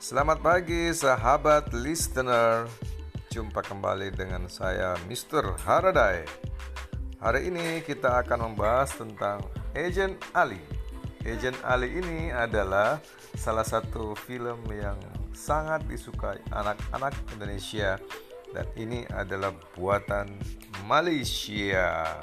Selamat pagi sahabat listener. Jumpa kembali dengan saya Mr. Haraday Hari ini kita akan membahas tentang Agent Ali. Agent Ali ini adalah salah satu film yang sangat disukai anak-anak Indonesia. Dan ini adalah buatan Malaysia.